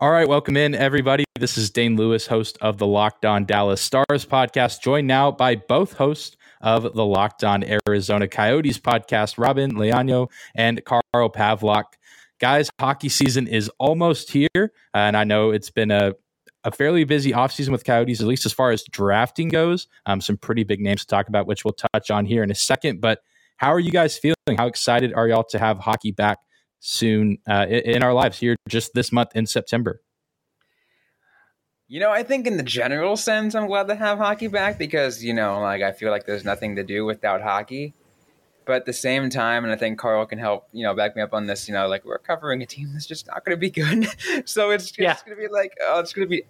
All right, welcome in, everybody. This is Dane Lewis, host of the Locked On Dallas Stars podcast, joined now by both hosts of the Locked On Arizona Coyotes podcast, Robyn Leano and Carl Pavlock. Guys, hockey season is almost here, and I know it's been a a fairly busy offseason with Coyotes, at least as far as drafting goes. Um, some pretty big names to talk about, which we'll touch on here in a second. But how are you guys feeling? How excited are y'all to have hockey back soon uh, in our lives here just this month in September? You know, I think in the general sense, I'm glad to have hockey back because, you know, like I feel like there's nothing to do without hockey. But at the same time, and I think Carl can help, you know, back me up on this, you know, like we're covering a team that's just not going to be good. so it's just yeah. going to be like, oh, it's going to be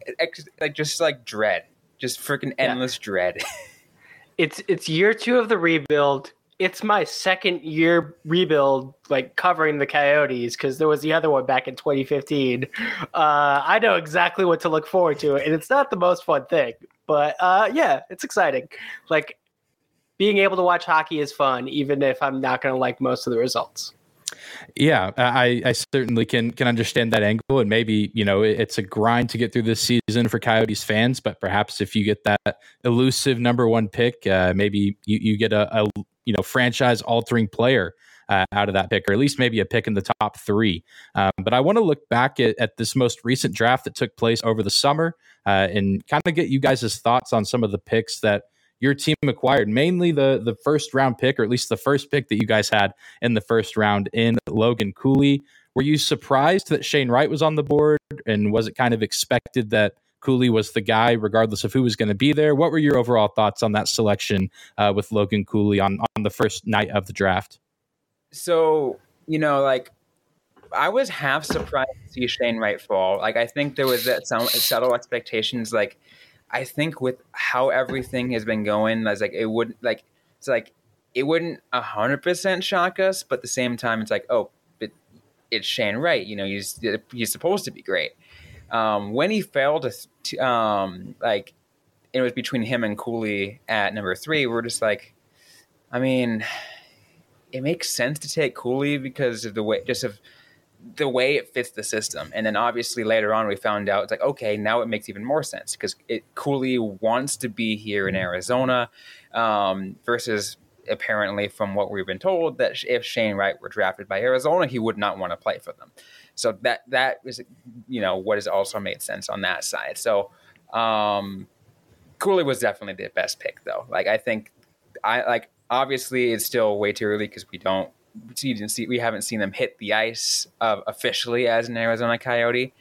like just like dread, just freaking endless yeah. dread. it's it's year two of the rebuild it's my second year rebuild, like covering the Coyotes, because there was the other one back in 2015. Uh, I know exactly what to look forward to, and it's not the most fun thing, but uh, yeah, it's exciting. Like being able to watch hockey is fun, even if I'm not going to like most of the results. Yeah, I, I certainly can can understand that angle, and maybe you know it's a grind to get through this season for Coyotes fans. But perhaps if you get that elusive number one pick, uh, maybe you, you get a, a you know franchise altering player uh, out of that pick, or at least maybe a pick in the top three. Um, but I want to look back at, at, this most recent draft that took place over the summer uh, and kind of get you guys' thoughts on some of the picks that your team acquired, mainly the the first round pick, or at least the first pick that you guys had in the first round in Logan Cooley. Were you surprised that Shane Wright was on the board, and was it kind of expected that? Cooley was the guy, regardless of who was going to be there. What were your overall thoughts on that selection uh, with Logan Cooley on on the first night of the draft? So you know, like I was half surprised to see Shane Wright fall. Like I think there was that some subtle expectations. Like I think with how everything has been going, I was like it would like it's like it wouldn't hundred percent shock us, but at the same time, it's like oh, it, it's Shane Wright. You know, he's he's supposed to be great. Um, when he failed to, um, like, it was between him and Cooley at number three. We're just like, I mean, it makes sense to take Cooley because of the way, just of the way it fits the system. And then obviously later on, we found out it's like, okay, now it makes even more sense because it Cooley wants to be here in Arizona um, versus apparently from what we've been told that if Shane Wright were drafted by Arizona, he would not want to play for them. So that that is you know what has also made sense on that side. So um, Cooley was definitely the best pick though. Like I think I like obviously it's still way too early because we don't see, see we haven't seen them hit the ice uh, officially as an Arizona Coyote,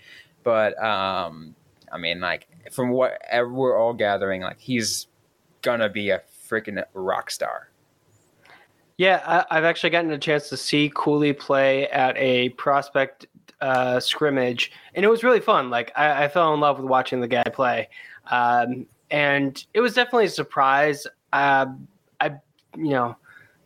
but um, I mean like from what we're all gathering, like he's gonna be a freaking rock star. Yeah, I, have actually gotten a chance to see Cooley play at a prospect uh, scrimmage, and it was really fun. Like I, I, fell in love with watching the guy play, um, and it was definitely a surprise. Uh, I, you know,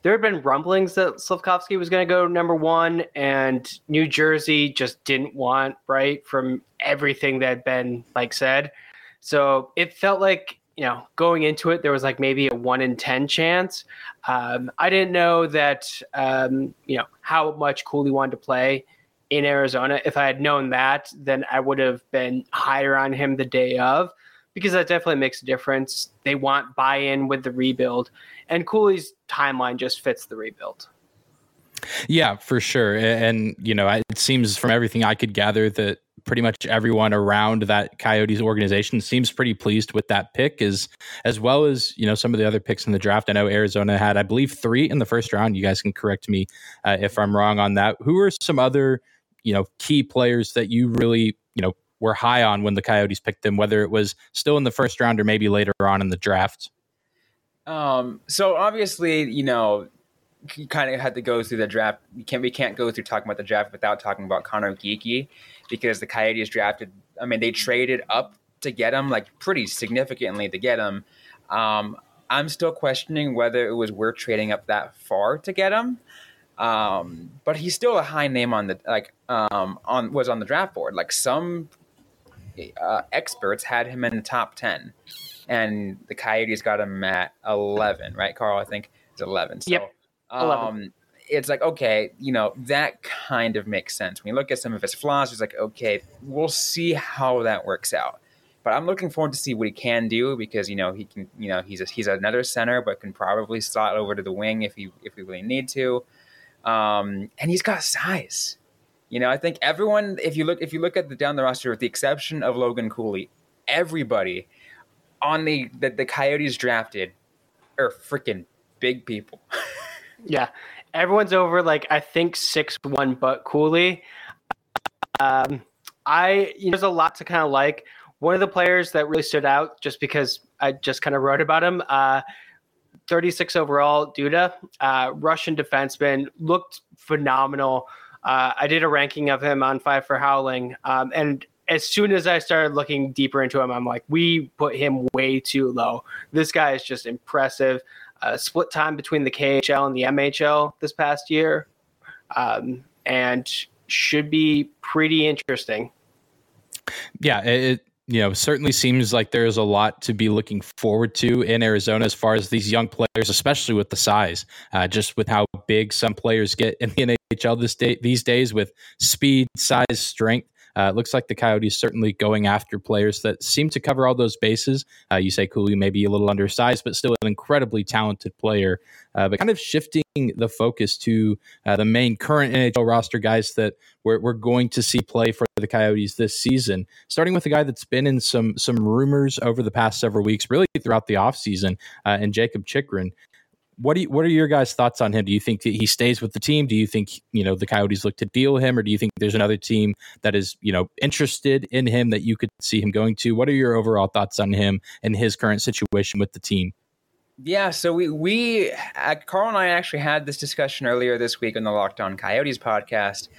there had been rumblings that Slavkovsky was going to go number one, and New Jersey just didn't want Wright from everything that had been like said. So it felt like you know going into it there was like maybe a one in ten chance. Um, I didn't know that um, you know how much Cooley wanted to play in Arizona. If I had known that, then I would have been higher on him the day of because that definitely makes a difference. They want buy in with the rebuild, and Cooley's timeline just fits the rebuild. Yeah, for sure. And, you know, it seems from everything I could gather that pretty much everyone around that Coyotes organization seems pretty pleased with that pick as as well as, you know, some of the other picks in the draft. I know Arizona had, I believe, three in the first round. You guys can correct me uh, if I'm wrong on that. Who are some other you know key players that you really you know were high on when the Coyotes picked them, whether it was still in the first round or maybe later on in the draft? Um, so obviously, you know, you kind of had to go through the draft. We can't we can't go through talking about the draft without talking about Conor Geekie because the Coyotes drafted. I mean, they traded up to get him, like pretty significantly to get him. Um, I'm still questioning whether it was worth trading up that far to get him. Um, but he's still a high name on the like um, on was on the draft board. Like some uh, experts had him in the top ten, and the Coyotes got him at eleven. Right, Carl? I think it's eleven. So, yep. 11. Um, it's like okay, you know that kind of makes sense. When you look at some of his flaws, it's like okay, we'll see how that works out. But I'm looking forward to see what he can do because you know he can, you know he's a, he's another center, but can probably slot over to the wing if he if we really need to. Um, and he's got size. You know, I think everyone, if you look if you look at the down the roster, with the exception of Logan Cooley, everybody on the the, the Coyotes drafted are freaking big people. yeah, everyone's over like I think six one, but Cooley. Um, I you know, there's a lot to kind of like. One of the players that really stood out, just because I just kind of wrote about him. Uh, 36 overall, Duda, uh, Russian defenseman, looked phenomenal. Uh, I did a ranking of him on Five for Howling, um, and as soon as I started looking deeper into him, I'm like, we put him way too low. This guy is just impressive. Uh, split time between the KHL and the MHL this past year, um, and should be pretty interesting. Yeah, it you know certainly seems like there's a lot to be looking forward to in Arizona as far as these young players, especially with the size, uh, just with how big some players get in the NHL this day these days with speed, size, strength. Uh, it looks like the Coyotes certainly going after players that seem to cover all those bases. Uh, you say Cooley may be a little undersized, but still an incredibly talented player. Uh, but kind of shifting the focus to uh, the main current NHL roster guys that we're, we're going to see play for the Coyotes this season. Starting with a guy that's been in some some rumors over the past several weeks, really throughout the offseason, uh, and Jakob Chychrun what do you, what are your guys' thoughts on him? Do you think that he stays with the team? Do you think you know the Coyotes look to deal him, or do you think there's another team that is you know interested in him that you could see him going to? What are your overall thoughts on him and his current situation with the team? Yeah, so we we uh, Carl and I actually had this discussion earlier this week on the Locked On Coyotes podcast,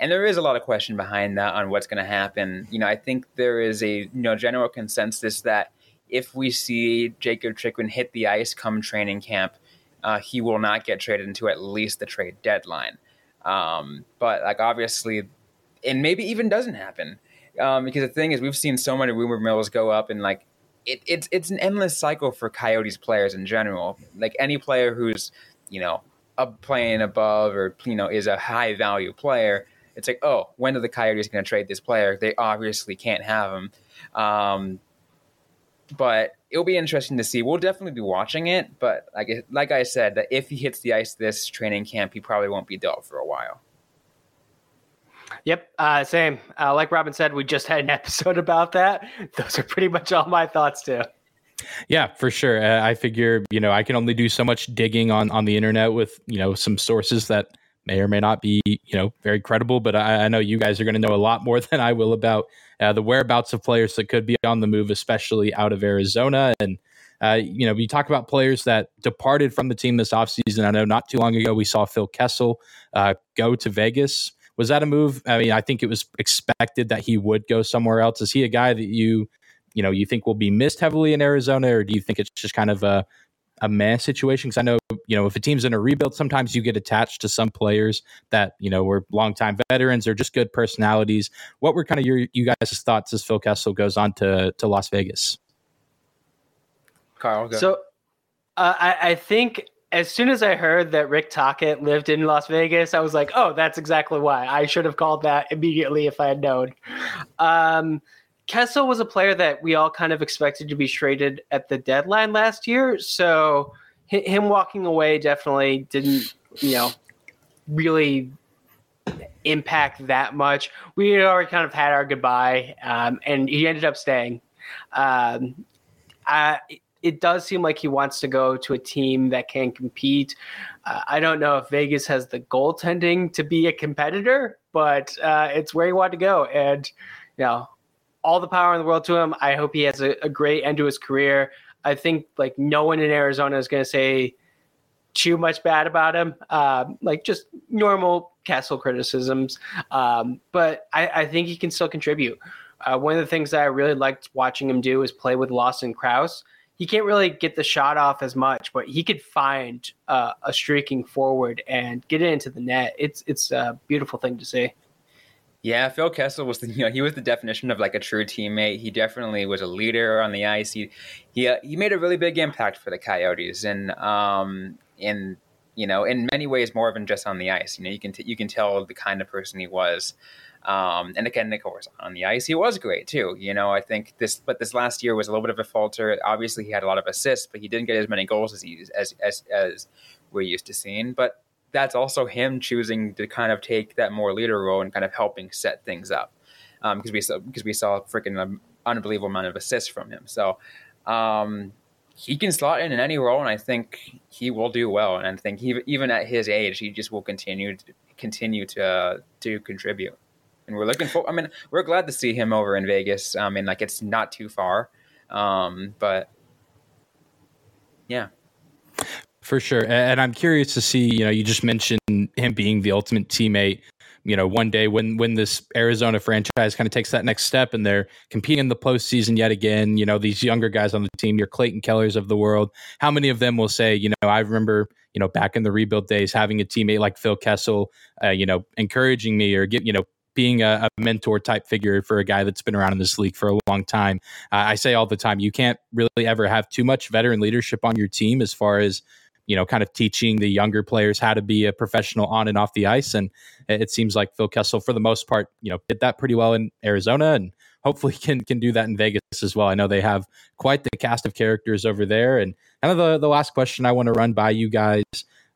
and there is a lot of question behind that on what's going to happen. You know, I think there is a you know general consensus that if we see Jakob Chychrun hit the ice come training camp uh, he will not get traded into at least the trade deadline. Um, but like obviously, and maybe even doesn't happen um, because the thing is, we've seen so many rumor mills go up and like it, it's it's an endless cycle for Coyotes players in general. Like any player who's you know up playing above or you know is a high value player, it's like oh when are the Coyotes going to trade this player? They obviously can't have him. Um, but it'll be interesting to see. We'll definitely be watching it, but like like I said, that if he hits the ice this training camp, he probably won't be dealt for a while. Yep, uh, same. Uh, like Robyn said, we just had an episode about that. Those are pretty much all my thoughts too. Yeah, for sure. Uh, I figure you know I can only do so much digging on on the internet with you know some sources that may or may not be you know very credible, but I, I know you guys are going to know a lot more than I will about uh, the whereabouts of players that could be on the move, especially out of Arizona. And, uh, you know, we talk about players that departed from the team this offseason. I know not too long ago we saw Phil Kessel uh, go to Vegas. Was that a move? I mean, I think it was expected that he would go somewhere else. Is he a guy that you, you know, you think will be missed heavily in Arizona, or do you think it's just kind of a a man situation? Because I know, you know, if a team's in a rebuild, sometimes you get attached to some players that, you know, were longtime veterans or just good personalities. What were kind of your you guys' thoughts as Phil Kessel goes on to to Las Vegas? Carl, go. So uh, I, I think as soon as I heard that Rick Tocchet lived in Las Vegas, I was like, oh, that's exactly why. I should have called that immediately if I had known. Um, Kessel was a player that we all kind of expected to be traded at the deadline last year. So him walking away definitely didn't, you know, really impact that much. We had already kind of had our goodbye, um, and he ended up staying. Um, I, it does seem like he wants to go to a team that can compete. Uh, I don't know if Vegas has the goaltending to be a competitor, but uh, it's where he wanted to go. And, you know, all the power in the world to him. I hope he has a, a great end to his career. I think like no one in Arizona is going to say too much bad about him, um, like just normal Kessel criticisms. Um, but I, I, think he can still contribute. Uh, one of the things that I really liked watching him do is play with Lawson Crouse. He can't really get the shot off as much, but he could find uh, a streaking forward and get it into the net. It's it's a beautiful thing to see. Yeah, Phil Kessel was the you know he was the definition of like a true teammate. He definitely was a leader on the ice. He he uh, he made a really big impact for the Coyotes, and um in you know in many ways more than just on the ice. You know you can t- you can tell the kind of person he was. Um, and again, of course, on the ice, he was great too. You know, I think this, but this last year was a little bit of a falter. Obviously, he had a lot of assists, but he didn't get as many goals as he as as, as we're used to seeing. But that's also him choosing to kind of take that more leader role and kind of helping set things up. Um, because we saw because we saw a freaking unbelievable amount of assists from him. So um, he can slot in in any role, and I think he will do well. And I think he, even at his age, he just will continue to continue to uh, to contribute. And we're looking for. I mean, we're glad to see him over in Vegas. I mean, like it's not too far, um, but yeah. For sure. And I'm curious to see, you know, you just mentioned him being the ultimate teammate. You know, one day when when this Arizona franchise kind of takes that next step and they're competing in the postseason yet again, you know, these younger guys on the team, your Clayton Kellers of the world, how many of them will say, you know, I remember, you know, back in the rebuild days, having a teammate like Phil Kessel, uh, you know, encouraging me or get, you know, being a, a, mentor type figure for a guy that's been around in this league for a long time. Uh, I say all the time, you can't really ever have too much veteran leadership on your team as far as you know, kind of teaching the younger players how to be a professional on and off the ice. And it seems like Phil Kessel, for the most part, you know, did that pretty well in Arizona and hopefully can can do that in Vegas as well. I know they have quite the cast of characters over there. And kind of the, the last question I want to run by you guys,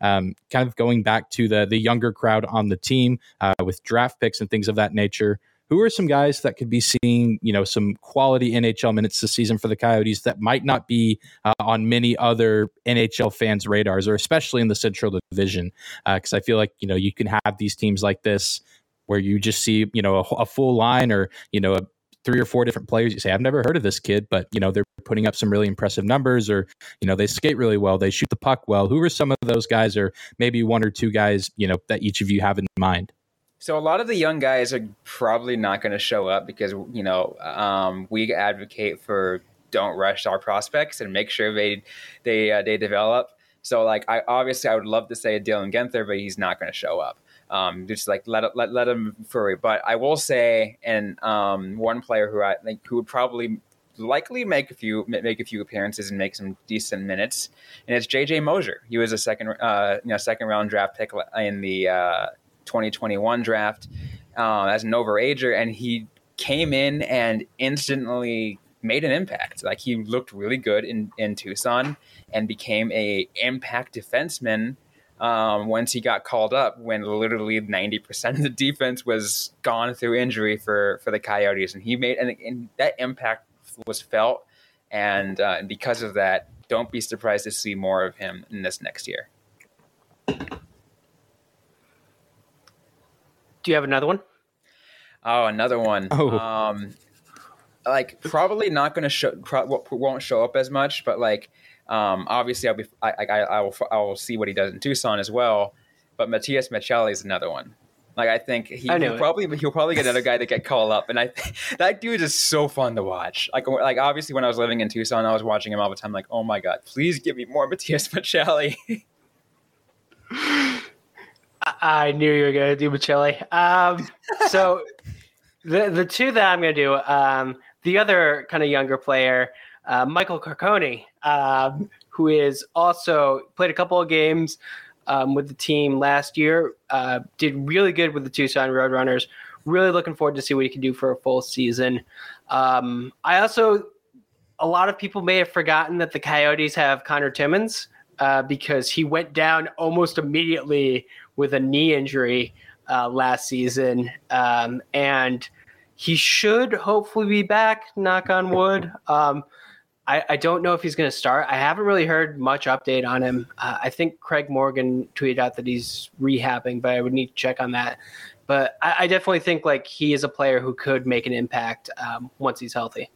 um, kind of going back to the the younger crowd on the team uh, with draft picks and things of that nature who are some guys that could be seeing you know some quality NHL minutes this season for the Coyotes that might not be uh, on many other NHL fans' radars, or especially in the Central Division? Because uh, I feel like you know you can have these teams like this where you just see you know a, a full line or you know a, three or four different players. You say I've never heard of this kid, but you know they're putting up some really impressive numbers, or you know they skate really well, they shoot the puck well. Who are some of those guys, or maybe one or two guys you know that each of you have in mind? So a lot of the young guys are probably not going to show up because you know um, we advocate for don't rush our prospects and make sure they they uh, they develop. So like I obviously I would love to say Dylan Guenther, but he's not going to show up. Um, just like let let let him furry. But I will say, and um, one player who I think who would probably likely make a few make a few appearances and make some decent minutes, and it's JJ Moser. He was a second uh, you know second round draft pick in the uh, 2021 draft uh, as an overager, and he came in and instantly made an impact. Like he looked really good in, in Tucson and became a impact defenseman um, once he got called up when literally 90% of the defense was gone through injury for, for the Coyotes. And he made, and, and that impact was felt. And, uh, because of that, don't be surprised to see more of him in this next year. Do you have another one? Oh, another one. Oh. Um, like probably not going to show, pro- won't show up as much, but like, um, obviously I'll be, I, I, I will, I will see what he does in Tucson as well. But Matias Maccelli is another one. Like I think he, will probably he'll probably get another guy to get called up, and I that dude is so fun to watch. Like like obviously when I was living in Tucson, I was watching him all the time. Like oh my god, please give me more Matias Maccelli. I knew you were going to do Maccelli. Um, so the the two that I'm going to do, um, the other kind of younger player, uh, Michael Carcone, um, who is also played a couple of games um, with the team last year, uh, did really good with the Tucson Roadrunners. Really looking forward to see what he can do for a full season. Um, I also, a lot of people may have forgotten that the Coyotes have Connor Timmins. Uh, because he went down almost immediately with a knee injury uh, last season, um, and he should hopefully be back. Knock on wood. Um, I, I, don't know if he's going to start. I haven't really heard much update on him. Uh, I think Craig Morgan tweeted out that he's rehabbing, but I would need to check on that. But I, I definitely think like he is a player who could make an impact um, once he's healthy.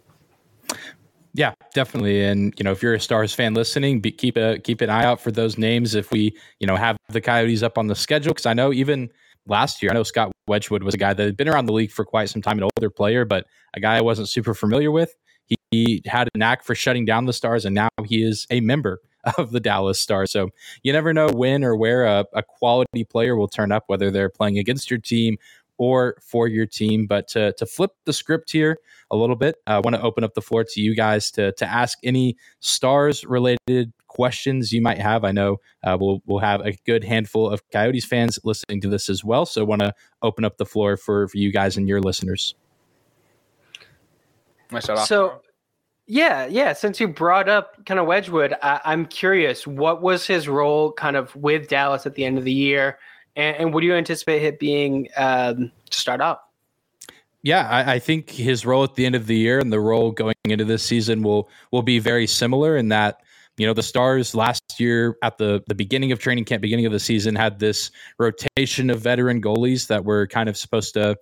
Yeah, definitely. And you know, if you're a Stars fan listening, be, keep a keep an eye out for those names. If we you know have the Coyotes up on the schedule, because I know even last year, I know Scott Wedgwood was a guy that had been around the league for quite some time, an older player, but a guy I wasn't super familiar with. He, he had a knack for shutting down the Stars, and now he is a member of the Dallas Stars. So you never know when or where a, a quality player will turn up, whether they're playing against your team or for your team. But to, to flip the script here a little bit, I want to open up the floor to you guys to, to ask any stars related questions you might have. I know uh, we'll, we'll have a good handful of Coyotes fans listening to this as well. So I want to open up the floor for, for you guys and your listeners. So, yeah, yeah. Since you brought up kind of Wedgwood, I, am curious, what was his role kind of with Dallas at the end of the year? And, and what do you anticipate it being um, to start out? Yeah, I, I, think his role at the end of the year and the role going into this season will will be very similar in that you know the Stars last year at the the beginning of training camp, beginning of the season, had this rotation of veteran goalies that were kind of supposed to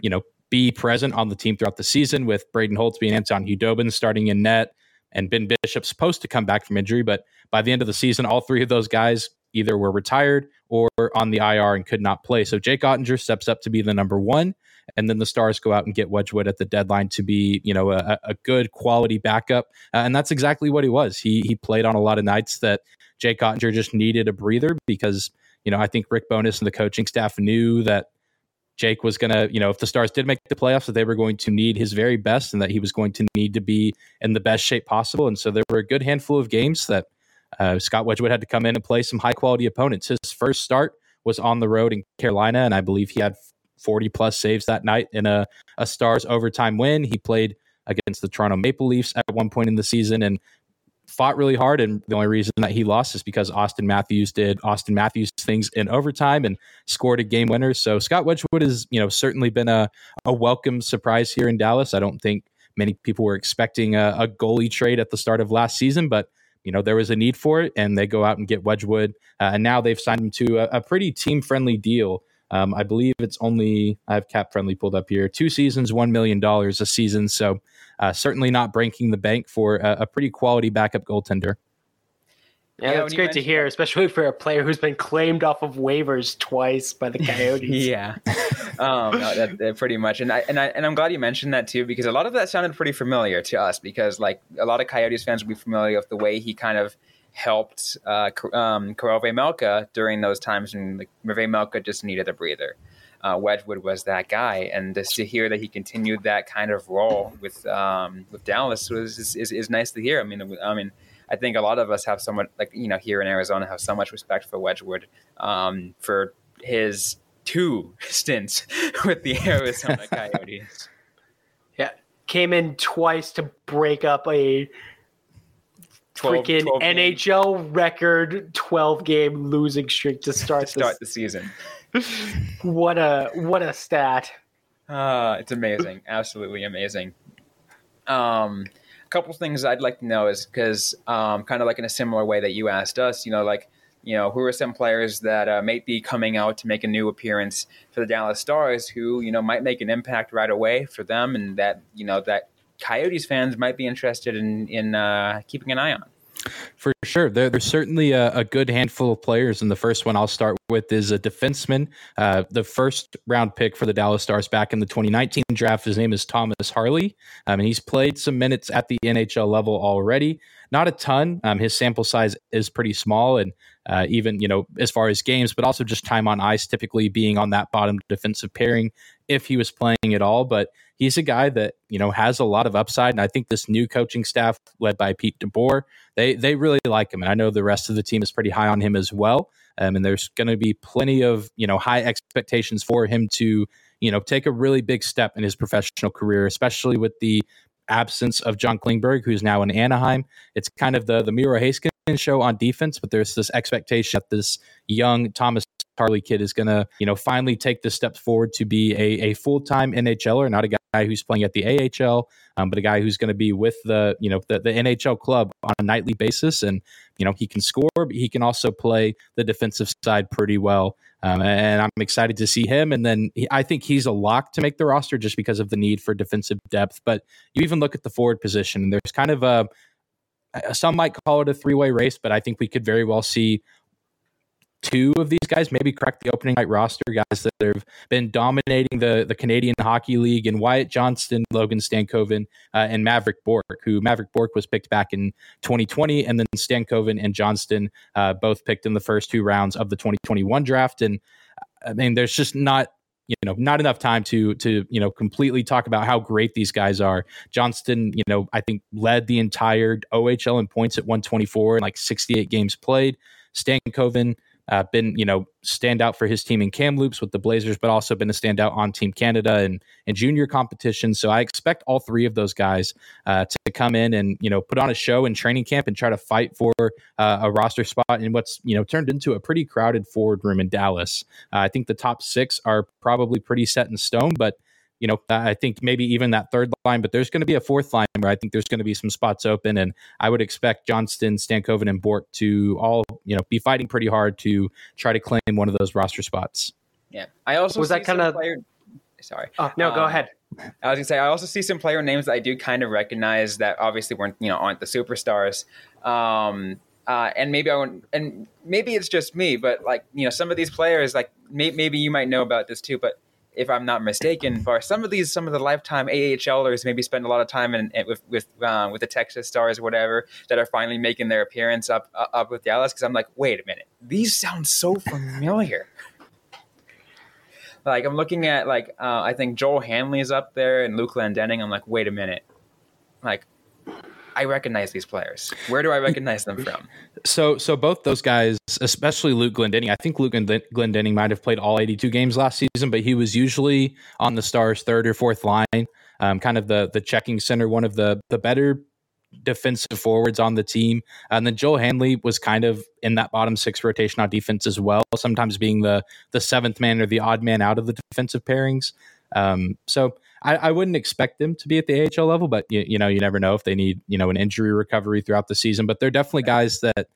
you know be present on the team throughout the season with Braden Holtby being Anton Khudobin starting in net and Ben Bishop supposed to come back from injury, but by the end of the season, all three of those guys either were retired or on the IR and could not play. So Jake Oettinger steps up to be the number one, and then the Stars go out and get Wedgwood at the deadline to be, you know, a, a good quality backup, uh, and that's exactly what he was. He he played on a lot of nights that Jake Oettinger just needed a breather because you know I think Rick Bowness and the coaching staff knew that Jake was going to, you know, if the Stars did make the playoffs, that they were going to need his very best and that he was going to need to be in the best shape possible. And so there were a good handful of games that uh, Scott Wedgwood had to come in and play some high quality opponents. His first start was on the road in Carolina, and I believe he had 40 plus saves that night in a, a Stars overtime win. He played against the Toronto Maple Leafs at one point in the season and fought really hard. And the only reason that he lost is because Auston Matthews did Auston Matthews things in overtime and scored a game winner. So Scott Wedgwood has, you know, certainly been a, a welcome surprise here in Dallas. I don't think many people were expecting a, a goalie trade at the start of last season, but you know there was a need for it, and they go out and get Wedgwood, uh, and now they've signed him to a, a pretty team friendly deal. Um, I believe it's only I have CapFriendly pulled up here, two seasons, one million dollars a season. So uh, certainly not breaking the bank for a, a pretty quality backup goaltender. Yeah, yeah that's great to hear, especially for a player who's been claimed off of waivers twice by the Coyotes. yeah, um, no, that, that pretty much, and I and I and I'm glad you mentioned that too because a lot of that sounded pretty familiar to us because like a lot of Coyotes fans will be familiar with the way he kind of helped uh, um, Karel Vejmelka during those times when like, Vejmelka just needed a breather. Uh, Wedgwood was that guy, and just to hear that he continued that kind of role with um, with Dallas was is, is, is nice to hear. I mean, I mean I think a lot of us have somewhat like you know here in Arizona have so much respect for Wedgwood um, for his two stints with the Arizona Coyotes. Yeah, came in twice to break up a 12, freaking 12 NHL record 12 game losing streak to start, to start the season. what a what a stat. Uh, it's amazing. Absolutely amazing. Um, couple things I'd like to know is because um, kind of like in a similar way that you asked us, you know, like you know, who are some players that uh, might be coming out to make a new appearance for the Dallas Stars who, you know, might make an impact right away for them and that, you know, that Coyotes fans might be interested in, in uh, keeping an eye on? For sure. There, there's certainly a, a, good handful of players. And the first one I'll start with is a defenseman. Uh, the first round pick for the Dallas Stars back in the 2019 draft. His name is Thomas Harley. Um, and he's played some minutes at the NHL level already. Not a ton. Um, his sample size is pretty small. And uh, even, you know, as far as games, but also just time on ice, typically being on that bottom defensive pairing if he was playing at all. But he's a guy that, you know, has a lot of upside. And I think this new coaching staff led by Pete DeBoer, they, they really like him. And I know the rest of the team is pretty high on him as well. Um, and there's going to be plenty of, you know, high expectations for him to, you know, take a really big step in his professional career, especially with the absence of John Klingberg, who's now in Anaheim. It's kind of the the Miro Heiskanen show on defense, but there's this expectation that this young Thomas Harley kid is going to, you know, finally take the steps forward to be a, a full time NHLer, not a guy guy who's playing at the AHL, um, but a guy who's going to be with the you know the, the NHL club on a nightly basis, and you know he can score, but he can also play the defensive side pretty well. Um, and I'm excited to see him. And then he, I think he's a lock to make the roster just because of the need for defensive depth. But you even look at the forward position, and there's kind of a some might call it a three way race, but I think we could very well see two of these guys maybe crack the opening night roster guys that have been dominating the, the Canadian Hockey League and Wyatt Johnston, Logan Stankoven, uh, and Mavrik Bourque, who Mavrik Bourque was picked back in 2020, and then Stankoven and Johnston uh, both picked in the first two rounds of the 2021 draft. And I mean, there's just not you know not enough time to to you know completely talk about how great these guys are. Johnston, you know, I think led the entire OHL in points at 124 and like 68 games played. Stankoven uh, been you know stand out for his team in Kamloops with the Blazers, but also been a standout on Team Canada and and junior competition. So I expect all three of those guys uh, to come in and you know put on a show in training camp and try to fight for uh, a roster spot in what's you know turned into a pretty crowded forward room in Dallas. Uh, I think the top six are probably pretty set in stone, but you know, I think maybe even that third line, but there's going to be a fourth line where I think there's going to be some spots open, and I would expect Johnston, Stankoven, and Bourque to all you know be fighting pretty hard to try to claim one of those roster spots. Yeah, I also was that kind of player... sorry. Oh, no, um, go ahead. I was gonna say I also see some player names that I do kind of recognize that obviously weren't you know aren't the superstars. Um, uh, and maybe I won't, and maybe it's just me, but like you know, some of these players, like may, maybe you might know about this too, but if I'm not mistaken, for some of these, some of the lifetime AHLers maybe spend a lot of time in, in with with uh, with the Texas Stars or whatever that are finally making their appearance up uh, up with Dallas. Because I'm like, wait a minute, these sound so familiar. like I'm looking at like uh, I think Joel Hanley is up there and Luke Glendening. I'm like, wait a minute, like I recognize these players. Where do I recognize them from? So, so both those guys, especially Luke Glendening, I think Luke Glendening might have played all 82 games last season, but he was usually on the Stars' third or fourth line, um, kind of the the checking center, one of the the better defensive forwards on the team. And then Joel Hanley was kind of in that bottom six rotation on defense as well, sometimes being the the seventh man or the odd man out of the defensive pairings. Um, so I, I, wouldn't expect them to be at the AHL level, but you, you, know, you never know if they need, you know, an injury recovery throughout the season. But they're definitely guys that,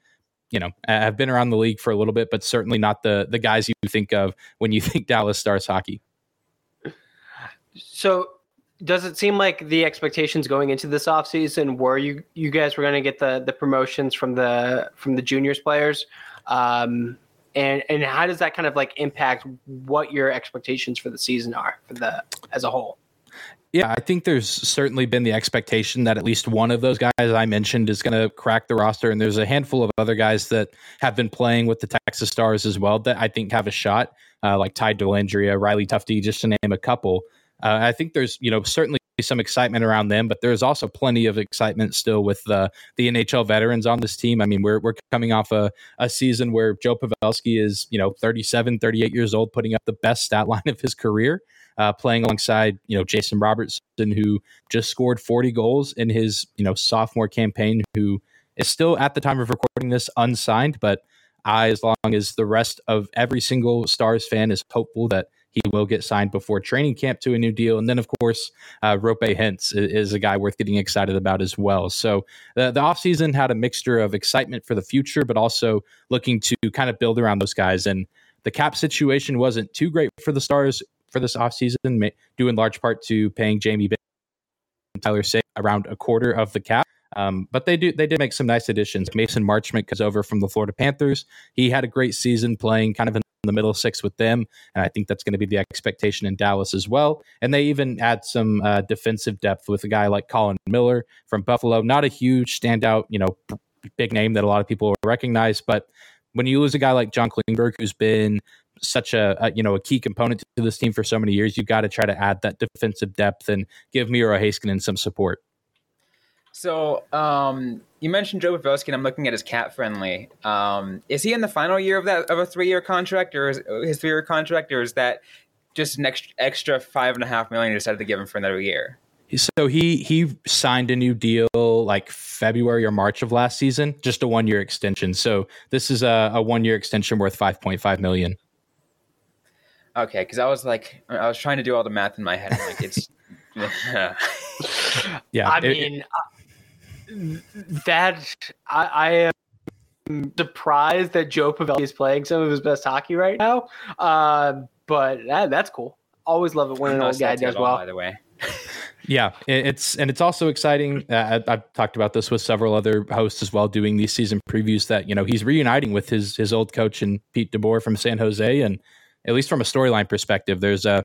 you know, have been around the league for a little bit, but certainly not the the guys you think of when you think Dallas Stars hockey. So does it seem like the expectations going into this offseason were you you guys were going to get the the promotions from the from the juniors players um, and and how does that kind of like impact what your expectations for the season are for the as a whole yeah, I think there's certainly been the expectation that at least one of those guys I mentioned is going to crack the roster. And there's a handful of other guys that have been playing with the Texas Stars as well that I think have a shot, uh, like Ty Dellandrea, Riley Tufte, just to name a couple. Uh, I think there's, you know, certainly some excitement around them, but there's also plenty of excitement still with the the NHL veterans on this team. I mean, we're we're coming off a, a season where Joe Pavelski is, you know, 37, 38 years old, putting up the best stat line of his career uh, playing alongside you know Jason Robertson, who just scored 40 goals in his you know sophomore campaign, who is still at the time of recording this unsigned, but I, as long as the rest of every single Stars fan is hopeful that he will get signed before training camp to a new deal. And then, of course, uh, Roope Hintz is, is, a guy worth getting excited about as well. So the, the offseason had a mixture of excitement for the future, but also looking to kind of build around those guys. And the cap situation wasn't too great for the Stars for this offseason, due in large part to paying Jamie Benn and Tyler Seguin around a quarter of the cap. Um, but they do they did make some nice additions. Mason Marchment comes over from the Florida Panthers. He had a great season playing kind of in the middle six with them, and I think that's going to be the expectation in Dallas as well. And they even add some uh, defensive depth with a guy like Colin Miller from Buffalo. Not a huge standout, you know, big name that a lot of people recognize, but when you lose a guy like John Klingberg, who's been such a, a, you know a key component to this team for so many years. You've got to try to add that defensive depth and give Miro Heiskanen some support. So um, you mentioned Joe Pavelski, and I'm looking at his CapFriendly. Um, is he in the final year of that of a three year contract, or is his three year contract, or is that just an extra, extra five and a half million you decided to give him for another year? So he he signed a new deal like February or March of last season, just a one year extension. So this is a, a one year extension worth five point five million. Okay, because I was like, I was trying to do all the math in my head. Like it's Yeah, I it- it- mean, uh, that I, I am surprised that Joe Pavelski is playing some of his best hockey right now. Uh, but that, that's cool. Always love it when I'm an old guy does at all, well. By the way, Yeah, it's and it's also exciting. Uh, I, I've talked about this with several other hosts as well, doing these season previews. That you know he's reuniting with his his old coach and Pete DeBoer from San Jose, and at least from a storyline perspective, there's a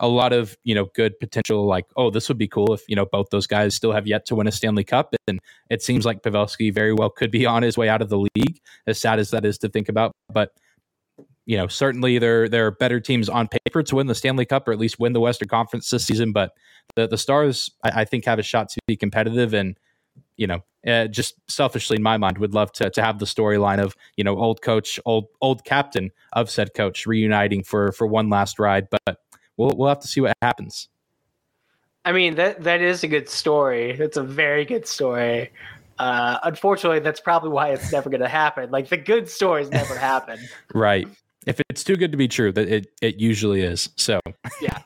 a lot of you know good potential. Like, oh, this would be cool if you know both those guys still have yet to win a Stanley Cup, and it seems like Pavelski very well could be on his way out of the league. As sad as that is to think about, but you know certainly there there are better teams on paper to win the Stanley Cup or at least win the Western Conference this season, but the the Stars, I, I think, have a shot to be competitive, and you know, uh, just selfishly in my mind, would love to to have the storyline of you know old coach, old old captain of said coach reuniting for for one last ride, but we'll we'll have to see what happens. I mean that that is a good story. That's a very good story. Uh, unfortunately, that's probably why it's never going to happen. Like the good stories never happen. Right. If it's too good to be true, that it it usually is. So Yeah,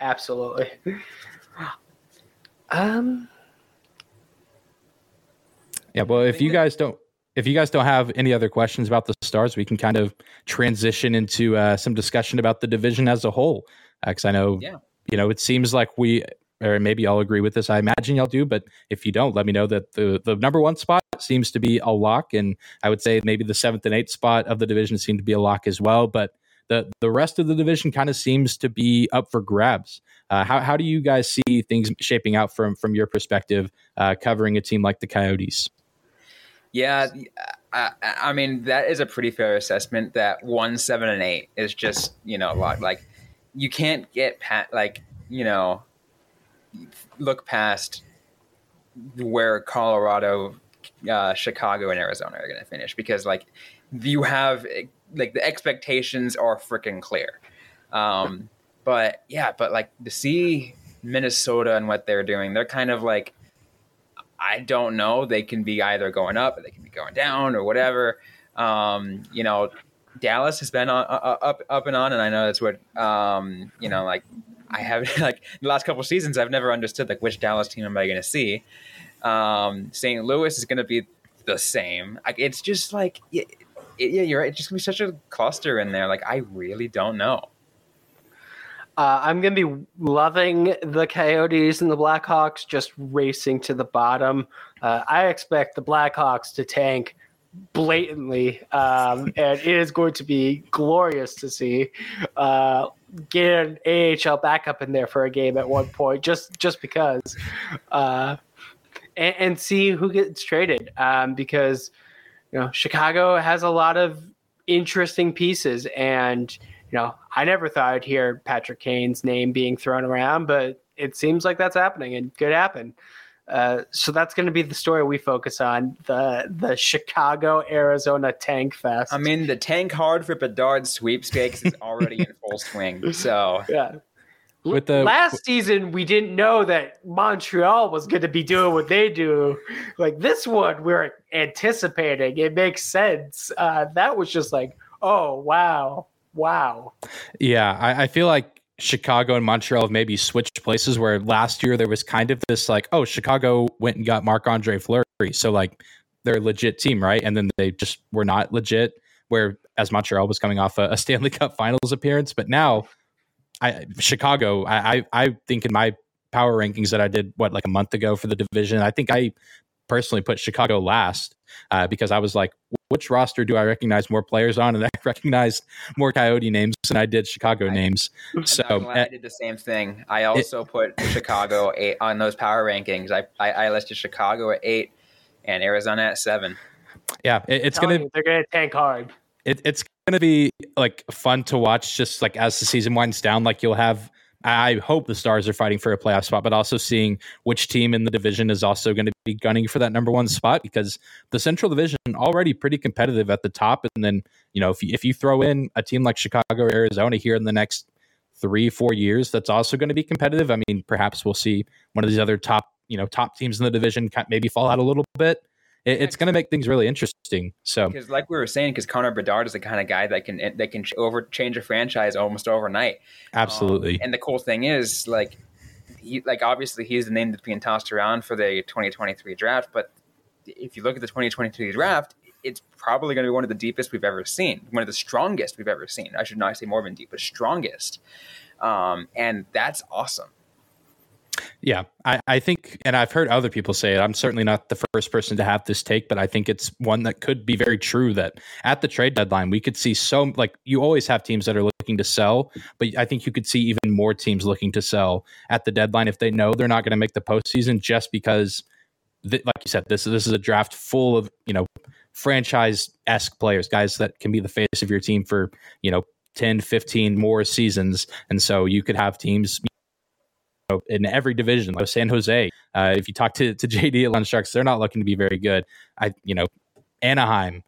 absolutely. Um, yeah. Well, if you guys don't. If you guys don't have any other questions about the stars, we can kind of transition into uh, some discussion about the division as a whole. Because I know Yeah. you know, it seems like we, or maybe I'll agree with this. I imagine y'all do, but if you don't, let me know that the the number one spot seems to be a lock, and I would say maybe the seventh and eighth spot of the division seem to be a lock as well. But the the rest of the division kind of seems to be up for grabs. Uh, how how do you guys see things shaping out from from your perspective, uh, covering a team like the Coyotes? Yeah, I, I mean that is a pretty fair assessment. That one, seven, and eight is just you know a lot. Like you can't get pat like you know look past where Colorado, uh, Chicago, and Arizona are going to finish because like you have like the expectations are freaking clear. Um, but yeah, but like to see Minnesota and what they're doing, they're kind of like I don't know. They can be either going up or they can be going down or whatever. Um, you know, Dallas has been on, uh, up up and on, and I know that's what um, you know. Like I have like the last couple seasons, I've never understood like which Dallas team am I going to see. Um, St. Louis is going to be the same. Like, it's just like yeah, yeah, you're right. It's just going to be such a cluster in there. Like I really don't know. Uh, I'm going to be loving the Coyotes and the Blackhawks just racing to the bottom. Uh, I expect the Blackhawks to tank blatantly, um, and it is going to be glorious to see. Uh, get an AHL backup in there for a game at one point, just just because, uh, and, and see who gets traded. Um, because you know Chicago has a lot of interesting pieces, and you know I never thought I'd hear Patrick Kane's name being thrown around, but it seems like that's happening and could happen. Uh, so that's going to be the story we focus on the the Chicago Arizona Tank Fest. I mean, the tank hard for Bedard sweepstakes is already in full swing. So Yeah. With the- last season, we didn't know that Montreal was going to be doing what they do. Like this one, we're anticipating. It makes sense. Uh, that was just like, oh wow, wow. Yeah, I, I feel like Chicago and Montreal have maybe switched places where last year there was kind of this like, oh, Chicago went and got Marc Andre Fleury. So like they're a legit team, right? And then they just were not legit, where as Montreal was coming off a, a Stanley Cup finals appearance. But now I Chicago, I, I I think in my power rankings that I did what like a month ago for the division, I think I personally put Chicago last uh, because I was like, which roster do I recognize more players on? And I recognized more Coyote names than I did Chicago I- names. So I'm glad eh, I did the same thing. I also put Chicago eight on those power rankings. I, I, I listed Chicago at eight and Arizona at seven. yeah, it, it's gonna you, they're going to tank hard. it, it's gonna be like fun to watch. Just like as the season winds down, like you'll have. I hope the Stars are fighting for a playoff spot, but also seeing which team in the division is also going to be gunning for that number one spot because the Central Division already pretty competitive at the top, and then you know if you, if you throw in a team like Chicago or Arizona here in the next three four years, that's also going to be competitive. I mean, perhaps we'll see one of these other top you know top teams in the division maybe fall out a little bit. It, it's going to make things really interesting. So Because, like we were saying, because Connor Bedard is the kind of guy that can that can over change a franchise almost overnight. absolutely. Um, and the cool thing is, like, he like obviously he's the name that's being tossed around for the 2023 draft, but if you look at the 2023 draft, it's probably going to be one of the deepest we've ever seen, one of the strongest we've ever seen. I should not say more than deep, but strongest. Um, and that's awesome. Yeah, I, I think, and I've heard other people say it. I'm certainly not the first person to have this take, but I think it's one that could be very true. That at the trade deadline, we could see so like you always have teams that are looking to sell, but I think you could see even more teams looking to sell at the deadline if they know they're not going to make the postseason just because, th- like you said, this this is a draft full of you know franchise esque players, guys that can be the face of your team for you know 10, 15 more seasons, and so you could have teams in every division. Like San Jose, uh, if you talk to, to JD Atlanta Sharks, they're not looking to be very good. I, you know, Anaheim,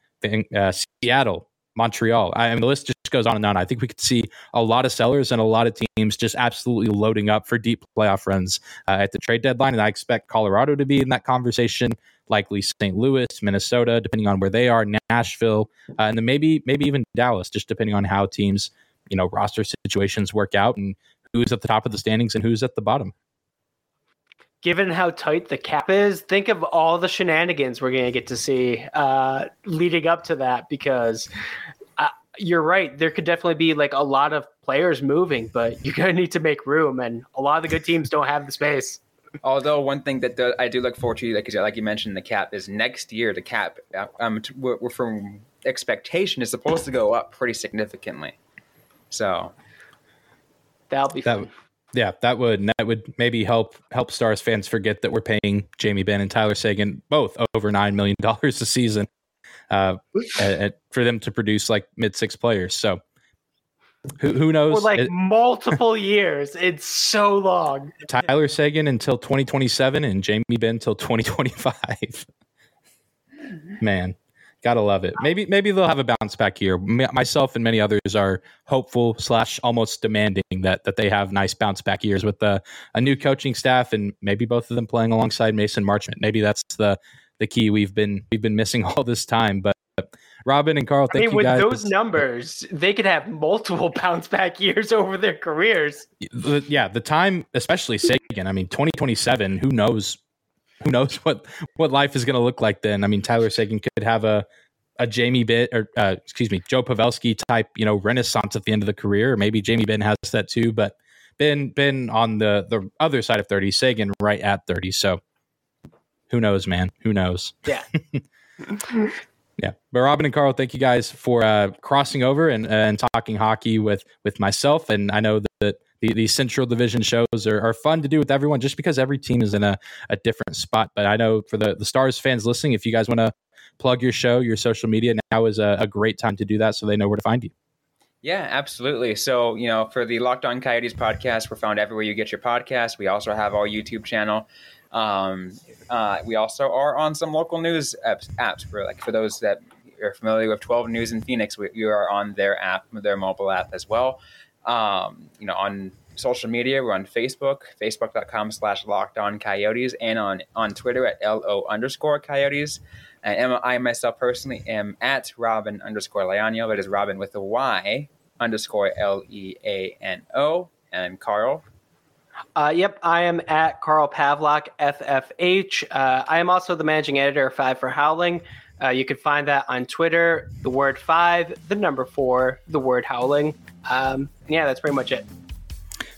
uh, Seattle, Montreal. I mean, the list just goes on and on. I think we could see a lot of sellers and a lot of teams just absolutely loading up for deep playoff runs uh, at the trade deadline. And I expect Colorado to be in that conversation, likely St. Louis, Minnesota, depending on where they are, Nashville, uh, and then maybe maybe even Dallas, just depending on how teams, you know, roster situations work out and who's at the top of the standings and who's at the bottom. Given how tight the cap is, think of all the shenanigans we're going to get to see uh, leading up to that. Because uh, you're right, there could definitely be like a lot of players moving, but you're going to need to make room, and a lot of the good teams don't have the space. Although one thing that the, I do look forward to, like like you mentioned, the cap is next year. The cap, uh, um, we're, we're from expectation is supposed to go up pretty significantly. So That'll be that, fun. Yeah, that would that would maybe help help Stars fans forget that we're paying Jamie Benn and Tyler Seguin both over nine million dollars a season uh, at, at, for them to produce like mid six players. So who who knows? For like it, multiple years. It's so long. Tyler Seguin until twenty twenty seven and Jamie Benn until twenty twenty five. Man, Gotta love it. Maybe maybe they'll have a bounce back here. myself and many others are hopeful slash almost demanding that that they have nice bounce back years with the, a new coaching staff and maybe both of them playing alongside Mason Marchment. Maybe that's the the key we've been we've been missing all this time. But Robyn and Carl, thank I mean, with those numbers, they could have multiple bounce back years over their careers. Yeah, the time, especially Seguin. I mean, twenty twenty seven. Who knows who knows what what life is going to look like then? I mean, Tyler Seguin could have a a Jamie Benn or uh, excuse me, Joe Pavelski type, you know, renaissance at the end of the career. Maybe Jamie Benn has that too, but Benn Benn on the the other side of thirty, Seguin right at thirty. So who knows, man? Who knows? Yeah. yeah. But Robyn and Carl, thank you guys for uh, crossing over and and talking hockey with with myself. And I know that the, the Central Division shows are, are fun to do with everyone just because every team is in a, a different spot. But I know for the, the Stars fans listening, if you guys want to plug your show, your social media, now is a, a great time to do that so they know where to find you. Yeah, absolutely. So, you know, for the Locked On Coyotes podcast, we're found everywhere you get your podcast. We also have our YouTube channel. Um, uh, we also are on some local news apps, for like for those that are familiar with 12 News in Phoenix. We, we are on their app, their mobile app as well. Um, you know, on social media, we're on Facebook, facebook.com slash locked on coyotes, and on, on Twitter at LO underscore coyotes. And I myself personally am at Robyn underscore Leano. That is Robyn with a Y underscore L E A N O. And Carl. Uh, yep, I am at Carl Pavlock FFH. Uh, I am also the managing editor of Five for Howling. Uh, you can find that on Twitter, the word five, the number four, the word howling. Um, yeah, that's pretty much it.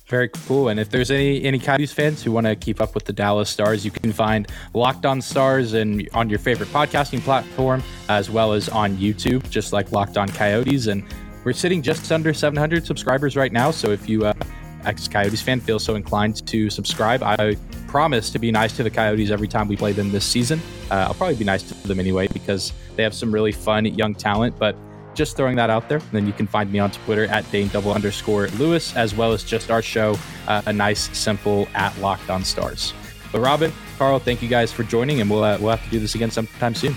Very cool. And if there's any any Coyotes fans who want to keep up with the Dallas Stars, you can find Locked On Stars and on your favorite podcasting platform, as well as on YouTube, just like Locked On Coyotes. And we're sitting just under 700 subscribers right now. So if you uh, ex Coyotes fan feel so inclined to subscribe, I promise to be nice to the Coyotes every time we play them this season. Uh, I'll probably be nice to them anyway because they have some really fun young talent, but just throwing that out there. And then you can find me on Twitter at Dane double underscore Lewis, as well as just our show, uh, a nice, simple at Locked On Stars. But Robyn, Carl, thank you guys for joining, and we'll uh, we'll have to do this again sometime soon.